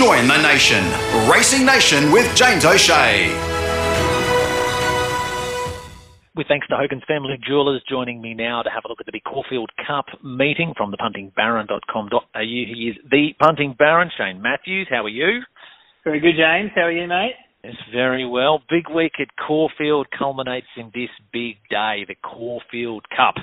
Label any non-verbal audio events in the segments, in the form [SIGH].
Join the nation. Racing Nation with James O'Shea. With thanks to Hogan's Family Jewelers joining me now to have a look at the big Caulfield Cup meeting from thepuntingbaron.com.au. He is the punting baron, Shane Matthews. How are you? Very good, James. How are you, mate? Yes, very well. Big week at Caulfield culminates in this big day, the Caulfield Cup.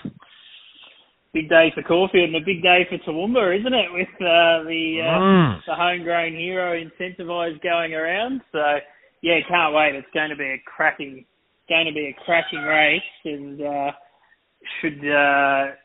Big day for Caulfield and a big day for Toowoomba, isn't it? With uh, the uh, mm. the homegrown hero Incentivise going around. So yeah, can't wait. It's going to be a cracking, going to be a cracking race, and uh, should uh,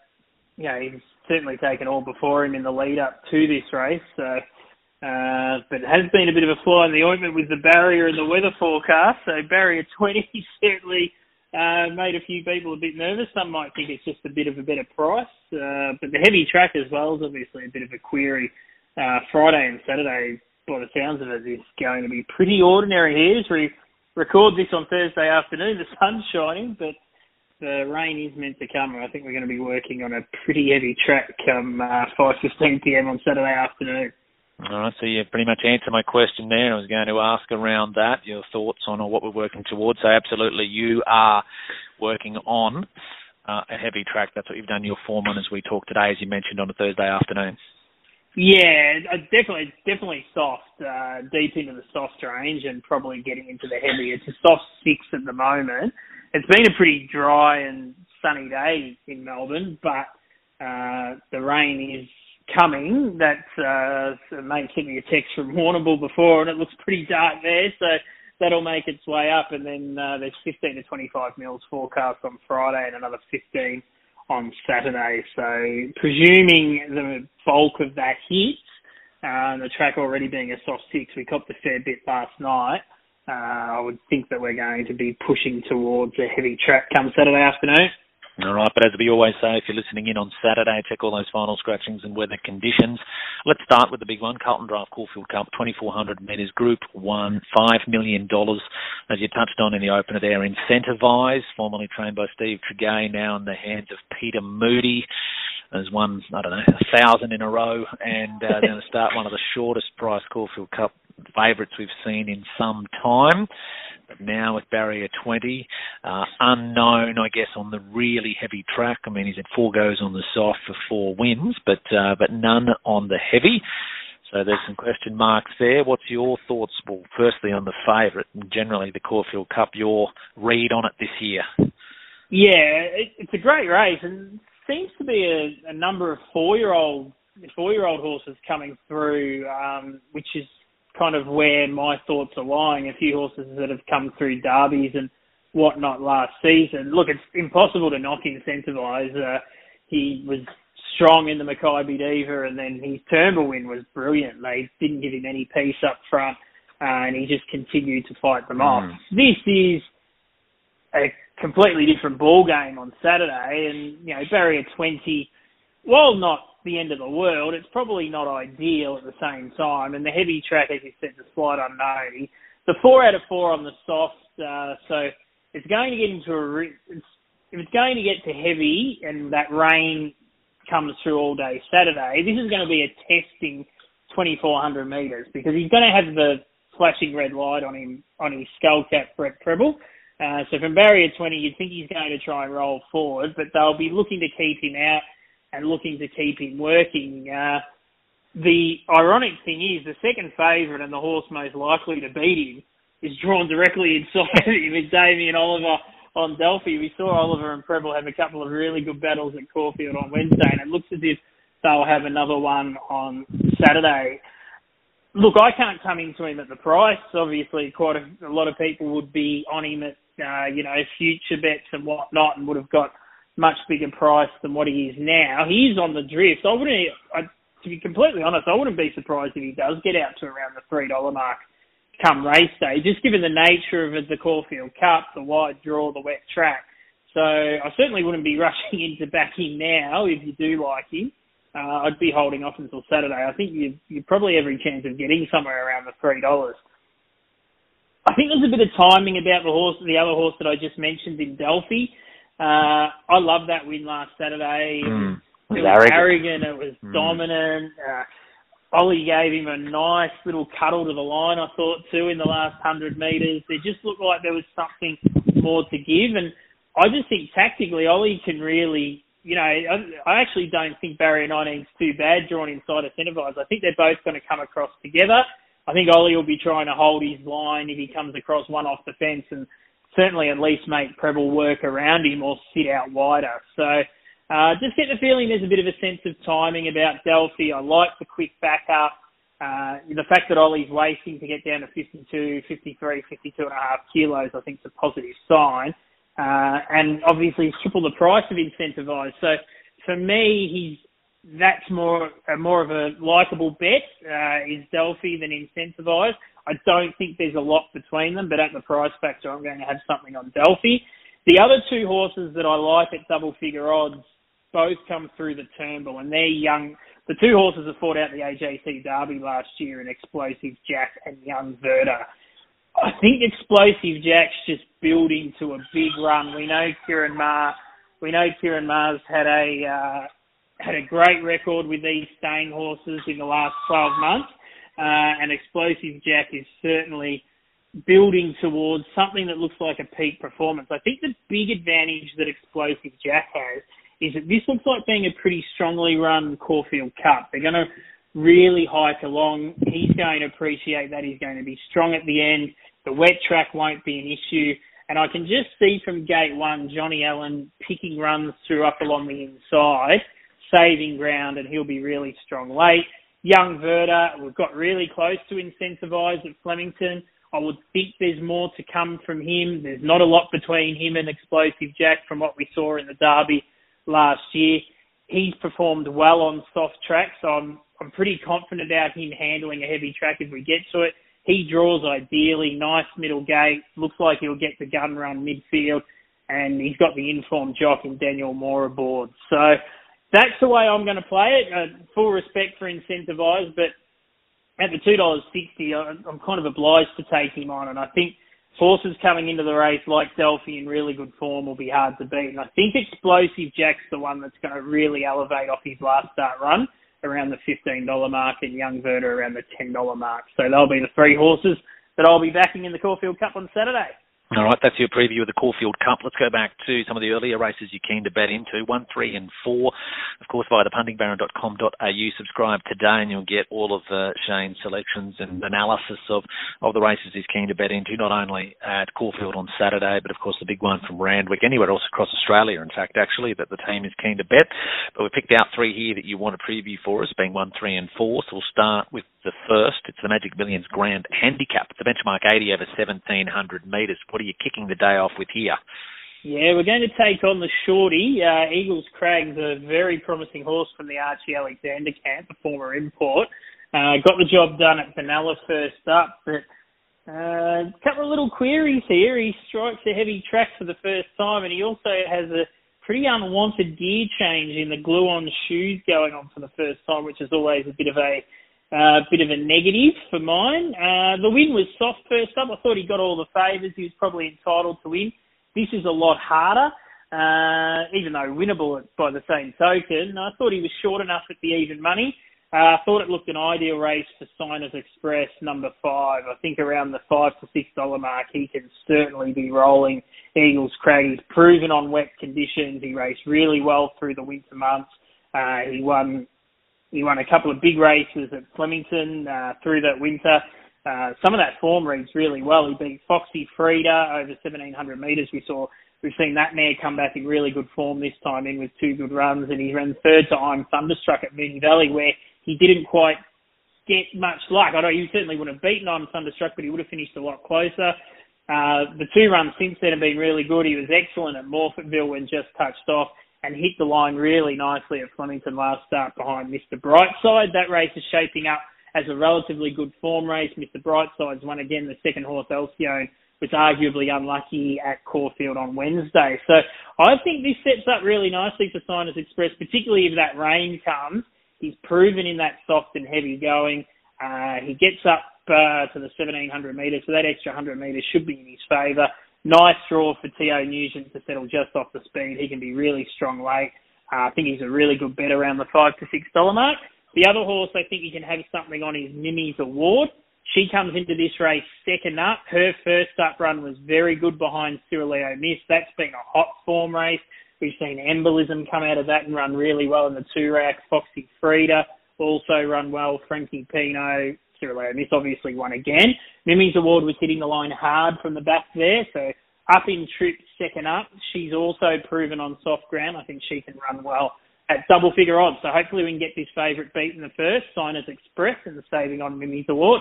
you know he's certainly taken all before him in the lead up to this race. So uh, but it has been a bit of a fly in the ointment with the barrier and the weather forecast. So barrier 20 [LAUGHS] certainly uh, made a few people a bit nervous. Some might think it's just a bit of a better price. Uh, but the heavy track as well is obviously a bit of a query. Uh, Friday and Saturday, by the sounds of it, is going to be pretty ordinary here. As we record this on Thursday afternoon, the sun's [LAUGHS] shining, but the rain is meant to come. I think we're going to be working on a pretty heavy track come uh, 5.15 p.m. on Saturday afternoon. All right, so you pretty much answered my question there. I was going to ask around that, your thoughts on what we're working towards. So absolutely, you are working on uh, a heavy track. That's what you've done your form on as we talked today, as you mentioned on a Thursday afternoon. Yeah, definitely, definitely soft, uh, deep into the soft range, and probably getting into the heavy. It's a soft six at the moment. It's been a pretty dry and sunny day in Melbourne, but uh, the rain is coming. That uh, mate sent me a text from Warrnambool before, and it looks pretty dark there. So that'll make its way up, and then uh, there's 15 to 25 mils forecast on Friday, and another 15 on Saturday. So presuming the bulk of that hits, uh, the track already being a soft six, we copped a fair bit last night. Uh, I would think that we're going to be pushing towards a heavy track come Saturday afternoon. All right, but as we always say, if you're listening in on Saturday, check all those final scratchings and weather conditions. Let's start with the big one, Carlton Draft Caulfield Cup, 2,400 metres, Group 1, $5 million, as you touched on in the opener there, Incentivise, formerly trained by Steve Tregea, now in the hands of Peter Moody. Has won, I don't know, a thousand in a row, and uh, going to start one of the shortest price Caulfield Cup favourites we've seen in some time now with barrier 20. Uh, unknown, I guess, on the really heavy track. I mean, he's had four goes on the soft for four wins, but uh, but none on the heavy. So there's some question marks there. What's your thoughts? Well, firstly on the favourite and generally the Caulfield Cup. Your read on it this year? Yeah, it, it's a great race, and seems to be a, a number of four-year-old four-year-old horses coming through, um, which is kind of where my thoughts are lying. A few horses that have come through derbies and whatnot last season. Look, it's impossible to knock Incentivise. Uh, he was strong in the Makybe Diva, and then his Turnbull win was brilliant. They didn't give him any peace up front, uh, and he just continued to fight them mm. off. This is a completely different ball game on Saturday, and you know barrier twenty, while not the end of the world. It's probably not ideal at the same time. And the heavy track, as you said, the slide unknown. The four out of four on the soft, uh, so it's going to get into a. It's, if it's going to get to heavy and that rain comes through all day Saturday, this is going to be a testing 2400 metres because he's going to have the flashing red light on him on his skull cap Brett Prebble. Uh, so from barrier 20, you'd think he's going to try and roll forward, but they'll be looking to keep him out and looking to keep him working. Uh, the ironic thing is, the second favourite and the horse most likely to beat him is drawn directly inside [LAUGHS] him. It's Damien Oliver on Delphi. We saw Oliver and Prebble have a couple of really good battles at Caulfield on Wednesday, and it looks as if they'll have another one on Saturday. Look, I can't come into him at the price. Obviously, quite a, a lot of people would be on him at, uh, you know, future bets and whatnot, and would have got much bigger price than what he is now. He's on the drift. I wouldn't, I, to be completely honest, I wouldn't be surprised if he does get out to around the three dollar mark come race day, just given the nature of the Caulfield Cup, the wide draw, the wet track. So I certainly wouldn't be [LAUGHS] rushing into backing now if you do like him. Uh, I'd be holding off until Saturday. I think you you probably every chance of getting somewhere around the three dollars. I think there's a bit of timing about the horse, the other horse that I just mentioned in Delphi. Uh, I love that win last Saturday. Mm. It was arrogant. arrogant. It was mm. dominant. Uh, Ollie gave him a nice little cuddle to the line, I thought, too, in the last 100 metres. It just looked like there was something more to give. And I just think tactically, Ollie can really, you know, I, actually don't think barrier 19 is too bad drawn inside of Incentivise. I think they're both going to come across together. I think Ollie will be trying to hold his line if he comes across one off the fence and certainly at least make Prebble work around him or sit out wider. So uh, just get the feeling there's a bit of a sense of timing about Delphi. I like the quick backup. Uh, the fact that Ollie's wasting to get down to 52, 53, 52 and a half kilos, I think is a positive sign. Uh, and obviously triple the price of Incentivise. So for me, he's that's more more of a likable bet uh, is Delphi than Incentivise. I don't think there's a lot between them, but at the price factor, I'm going to have something on Delphi. The other two horses that I like at double figure odds both come through the Turnbull, and they're young. The two horses that fought out the AJC Derby last year in Explosive Jack and Young Werther. I think Explosive Jack's just building to a big run. We know Ciaron Maher. We know Ciaron Maher's had a uh, had a great record with these staying horses in the last 12 months, uh, and Explosive Jack is certainly building towards something that looks like a peak performance. I think the big advantage that Explosive Jack has is that this looks like being a pretty strongly run Caulfield Cup. They're going to really hike along. He's going to appreciate that. He's going to be strong at the end. The wet track won't be an issue. And I can just see from gate one, Johnny Allen picking runs through up along the inside, saving ground, and he'll be really strong late. Young Werther, we've got really close to Incentivise at Flemington. I would think there's more to come from him. There's not a lot between him and Explosive Jack from what we saw in the Derby last year. He's performed well on soft tracks, so I'm I'm pretty confident about him handling a heavy track if we get to it. He draws ideally, nice middle gate, looks like he'll get the gun run midfield, and he's got the informed jock in Daniel Moor aboard. So that's the way I'm going to play it. Uh, full respect for Incentivise, but at the two dollars sixty, I'm kind of obliged to take him on, and I think horses coming into the race like Delphi in really good form will be hard to beat. And I think Explosive Jack's the one that's going to really elevate off his last start run around the $15 mark and Young Werther around the $10 mark. So they'll be the three horses that I'll be backing in the Caulfield Cup on Saturday. All right, that's your preview of the Caulfield Cup. Let's go back to some of the earlier races you're keen to bet into. One, three, and four. Of course, via the puntingbaron.com.au. Subscribe today and you'll get all of uh, Shane's selections and analysis of, of the races he's keen to bet into, not only at Caulfield on Saturday, but of course the big one from Randwick, anywhere else across Australia, in fact, actually, that the team is keen to bet. But we picked out three here that you want to preview for us, being one, three, and four. So we'll start with the first. It's the Magic Millions Grand Handicap. the benchmark 80 over 1700 metres. What are you kicking the day off with here? Yeah, we're going to take on the Shorty. Uh, Eagles Crag's a very promising horse from the Archie Alexander camp, a former import. Uh, got the job done at Benalla first up, but uh, a couple of little queries here. He strikes a heavy track for the first time, and he also has a pretty unwanted gear change in the glue-on shoes going on for the first time, which is always a bit of a a uh, bit of a negative for mine. Uh, the win was soft first up. I thought he got all the favours. He was probably entitled to win. This is a lot harder, uh, even though winnable by the same token. I thought he was short enough at the even money. Uh, I thought it looked an ideal race for Signers Express number five. I think around the five to six dollar mark, he can certainly be rolling. Eagles Crag. He's proven on wet conditions. He raced really well through the winter months. Uh, he won he won a couple of big races at Flemington uh, through that winter. Uh, some of that form reads really well. He beat Foxy Frida over 1700 metres. We saw we've seen that mare come back in really good form this time in with two good runs, and he ran third to I'm Thunderstruck at Moonee Valley where he didn't quite get much luck. I know he certainly wouldn't have beaten I'm Thunderstruck, but he would have finished a lot closer. Uh, the two runs since then have been really good. He was excellent at Morphettville when just touched off and hit the line really nicely at Flemington last start behind Mr. Brightside. That race is shaping up as a relatively good form race. Mr. Brightside's won again. The second horse, Alcyone, was arguably unlucky at Caulfield on Wednesday. So I think this sets up really nicely for Signers Express, particularly if that rain comes. He's proven in that soft and heavy going. Uh, he gets up uh, to the 1700 metres, so that extra 100 metres should be in his favour. Nice draw for Teo Nugent to settle just off the speed. He can be really strong late. Uh, I think he's a really good bet around the five to six dollar mark. The other horse I think you can have something on is Mimi's Award. She comes into this race second up. Her first up run was very good behind Cirileo Miss. That's been a hot form race. We've seen Embolism come out of that and run really well in the two rack. Foxy Frida also run well. Frankie Pino, Cirileo Miss obviously won again. Mimi's Award was hitting the line hard from the back there, so up in trip second up. She's also proven on soft ground. I think she can run well at double figure odds. So hopefully we can get this favourite beat in the first, Signers Express, and the saving on Mimi's Award.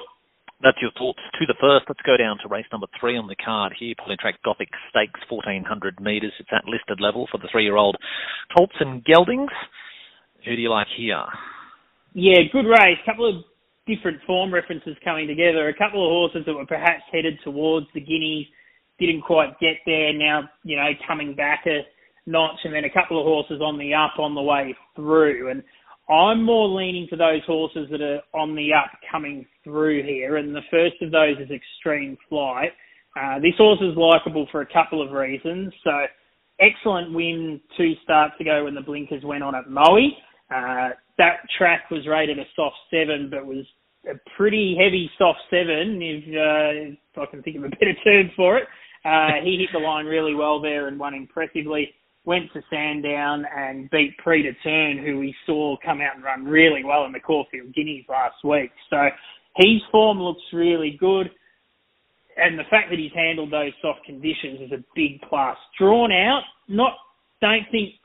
That's your thoughts to the first. Let's go down to race number three on the card here. Track Gothic Stakes, 1400 metres. It's at listed level for the three-year-old Colts and Geldings. Who do you like here? Yeah, good race. Couple of different form references coming together. A couple of horses that were perhaps headed towards the Guineas didn't quite get there. Now, you know, coming back a notch, and then a couple of horses on the up on the way through. And I'm more leaning to those horses that are on the up coming through here, and the first of those is Extreme Flight. Uh, this horse is likable for a couple of reasons. So, excellent win two starts ago when the blinkers went on at Moe. Uh, that track was rated a soft seven, but was a pretty heavy soft seven, if, uh, if I can think of a [LAUGHS] better term for it. Uh, he hit the line really well there and won impressively went to Sandown and beat Pre Turn, who we saw come out and run really well in the Caulfield Guineas last week. So his form looks really good. And the fact that he's handled those soft conditions is a big plus. Drawn out, not don't think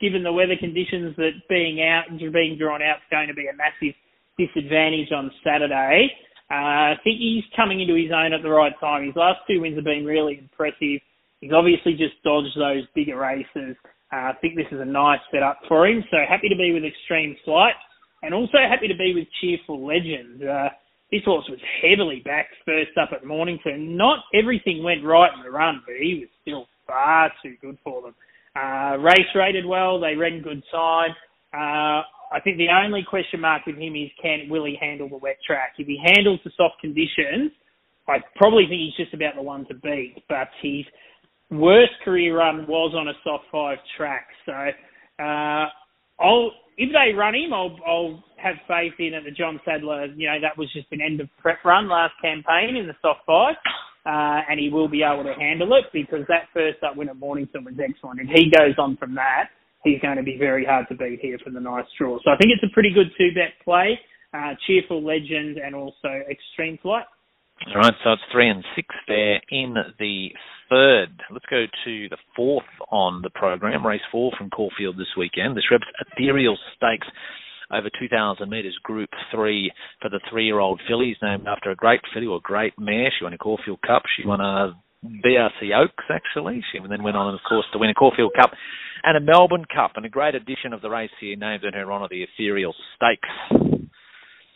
given the weather conditions that being out and being drawn out is going to be a massive disadvantage on Saturday. Uh, I think he's coming into his own at the right time. His last two wins have been really impressive. He's obviously just dodged those bigger races. Uh, I think this is a nice setup for him. So happy to be with Extreme Flight and also happy to be with Cheerful Legend. Uh, this horse was heavily backed first up at Mornington. Not everything went right in the run, but he was still far too good for them. Uh, race rated well. They ran good time. Uh, I think the only question mark with him is can will he handle the wet track? If he handles the soft conditions, I probably think he's just about the one to beat. But he's worst career run was on a soft five track. So uh, I'll if they run him, I'll I'll have faith in it. The John Sadler, you know, that was just an end of prep run last campaign in the soft five. Uh, and he will be able to handle it because that first up win at Mornington was excellent. If he goes on from that, he's going to be very hard to beat here for the nice draw. So I think it's a pretty good two bet play. Uh, cheerful legend and also extreme flight. All right, so it's three and six there in the third. Let's go to the fourth on the program, race four from Caulfield this weekend. This Reb's Ethereal Stakes over 2,000 metres, Group 3 for the three-year-old fillies, named after a great filly or great mare. She won a Caulfield Cup. She won a BRC Oaks, actually. She then went on, of course, to win a Caulfield Cup and a Melbourne Cup. And a great addition of the race here, named in her honour the Ethereal Stakes.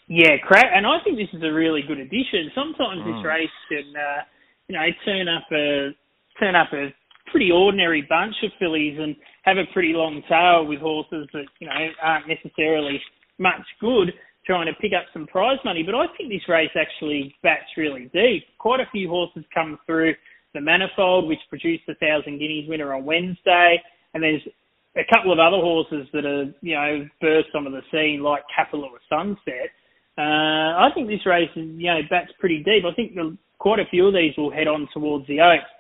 Yeah, crap. And I think this is a really good addition. Sometimes mm. this race can, uh, you know, turn up a turn up a pretty ordinary bunch of fillies and have a pretty long tail with horses that you know aren't necessarily much good trying to pick up some prize money. But I think this race actually bats really deep. Quite a few horses come through the manifold, which produced the Thousand Guineas winner on Wednesday, and there's a couple of other horses that are you know burst onto the scene like Kapalua Sunset. Uh, I think this race is you know bats pretty deep. I think the quite a few of these will head on towards the Oaks.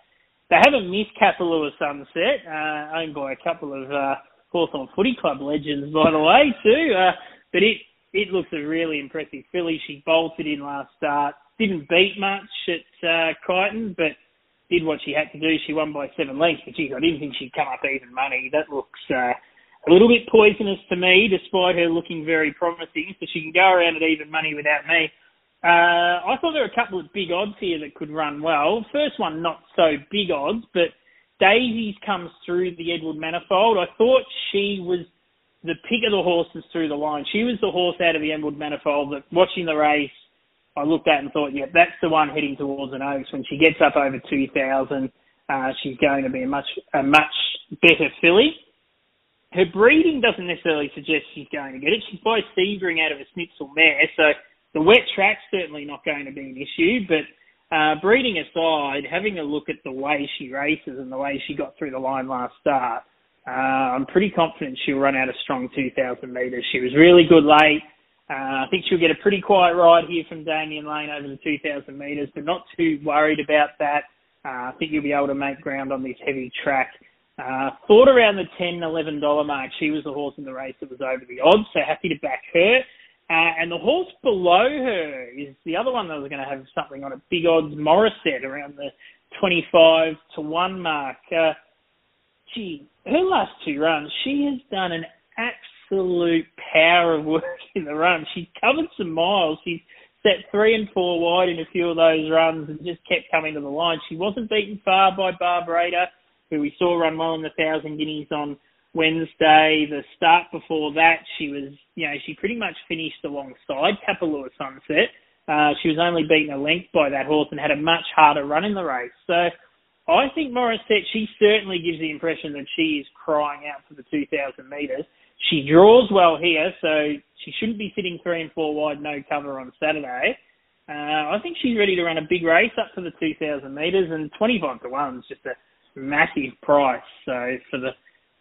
They haven't missed Kapalua Sunset, uh, owned by a couple of uh, Hawthorn Footy Club legends, by the way, too. Uh, but it it looks a really impressive filly. She bolted in last start, didn't beat much at uh, Kyneton, but did what she had to do. She won by seven lengths. But geez, I didn't think she'd come up even money. That looks uh, a little bit poisonous to me, despite her looking very promising. So she can go around at even money without me. Uh, I thought there were a couple of big odds here that could run well. First one, not so big odds, but Daisy's comes through the Edward Manifold. I thought she was the pick of the horses through the line. She was the horse out of the Edward Manifold that watching the race, I looked at and thought, yeah, that's the one heading towards an Oaks. When she gets up over 2,000, uh, she's going to be a much, a much better filly. Her breeding doesn't necessarily suggest she's going to get it. She's by Sebring out of a Snitzel mare, so the wet track's certainly not going to be an issue, but uh, breeding aside, having a look at the way she races and the way she got through the line last start, uh, I'm pretty confident she'll run out a strong 2,000 metres. She was really good late. Uh, I think she'll get a pretty quiet ride here from Damian Lane over the 2,000 metres, but not too worried about that. Uh, I think you'll be able to make ground on this heavy track. Uh, thought around the 10 $11 mark, she was the horse in the race that was over the odds, so happy to back her. Uh, and the horse below her is the other one that was going to have something on it, big odds Morisset around the 25 to 1 mark. Uh, gee, her last two runs, she has done an absolute power of work in the run. She's covered some miles. She's set three and four wide in a few of those runs and just kept coming to the line. She wasn't beaten far by Barbara, who we saw run well in the thousand guineas on Wednesday. The start before that, she was, you know, she pretty much finished alongside Kapalua Sunset. Uh, she was only beaten a length by that horse and had a much harder run in the race. So I think Morisset, she certainly gives the impression that she is crying out for the 2,000 metres. She draws well here, so she shouldn't be sitting three and four wide, no cover on Saturday. Uh, I think she's ready to run a big race up to the 2,000 metres, and 25 to 1 is just a massive price. So for the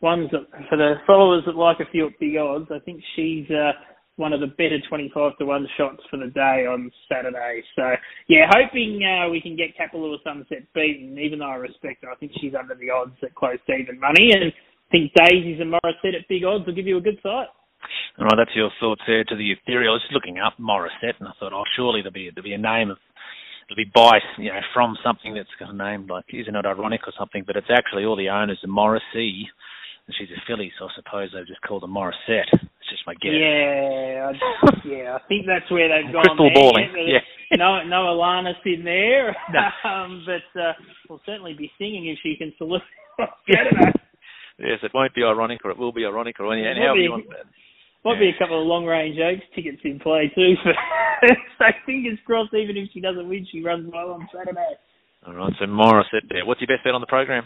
ones that, for the followers that like a few big odds, I think she's uh, one of the better 25 to 1 shots for the day on Saturday. So, yeah, hoping uh, we can get Kapalua Sunset beaten, even though I respect her. I think she's under the odds at close to even money. And think Daisies and Morisset at big odds will give you a good sight. All right, that's your thoughts there to the ethereal. I was just looking up Morisset and I thought, oh, surely there'll be, there'll be a name of it'll be by you know from something that's got a name like isn't it ironic or something? But it's actually all the owners of Morrissey and she's a filly, so I suppose they've just called her Morisset. It's just my guess. Yeah, I, yeah, I think that's where they've [LAUGHS] gone. Crystal balling. Yeah. no, no Alanis in there, no. [LAUGHS] um, but uh, we'll certainly be singing if she can salute. [LAUGHS] yes, it won't be ironic, or it will be ironic, or anyhow, however you want that. Might yeah. be a couple of long range oaks tickets in play too. [LAUGHS] so fingers crossed, even if she doesn't win, she runs well on Saturday. All right, so Morris Morisset there. What's your best bet on the program?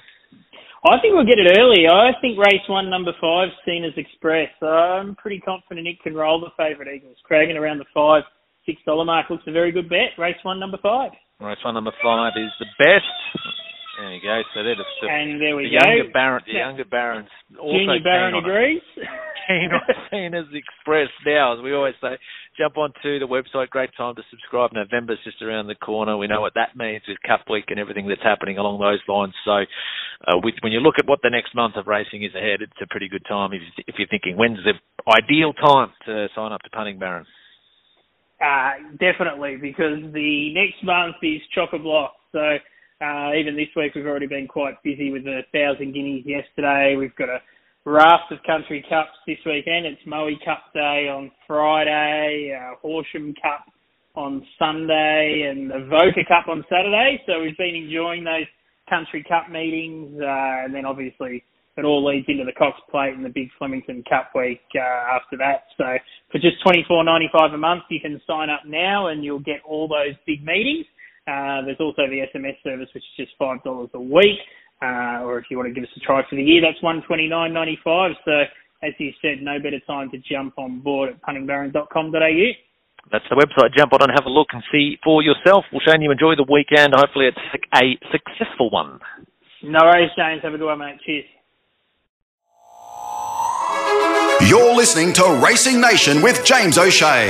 I think we'll get it early. I think race one, number five, Cena's Express. I'm pretty confident it can roll the favourite Eagles. Cragen around the five, six dollar mark looks a very good bet. Race one, number five. Race one, number five is the best. There you go. So they're the, the, and there we the go. younger Baron, the younger Barons. Junior Baron agrees. [LAUGHS] Keen on Cena's Express now, as we always say. Jump onto the website. Great time to subscribe. November's just around the corner. We know what that means with Cup Week and everything that's happening along those lines. So, uh, with, when you look at what the next month of racing is ahead, it's a pretty good time if, if you're thinking when's the ideal time to sign up to Punting Baron. Uh, definitely, because the next month is chock a block. So uh, even this week, we've already been quite busy with the thousand guineas yesterday. We've got a raft of country cups this weekend. It's Moe Cup Day on Friday, uh, Horsham Cup on Sunday, and the Voca Cup on Saturday. So we've been enjoying those country cup meetings, uh, and then obviously it all leads into the Cox Plate and the big Flemington Cup week uh, after that. So for just twenty four ninety five a month, you can sign up now, and you'll get all those big meetings. Uh, there's also the SMS service, which is just five dollars a week. Uh, or if you want to give us a try for the year, that's one twenty nine ninety five. So as you said, no better time to jump on board at puntingbaron.com.au. That's the website. Jump on and have a look and see for yourself. Well, Shane, you enjoy the weekend. Hopefully, it's a successful one. No worries, James. Have a good one, mate. Cheers. You're listening to Racing Nation with James O'Shea.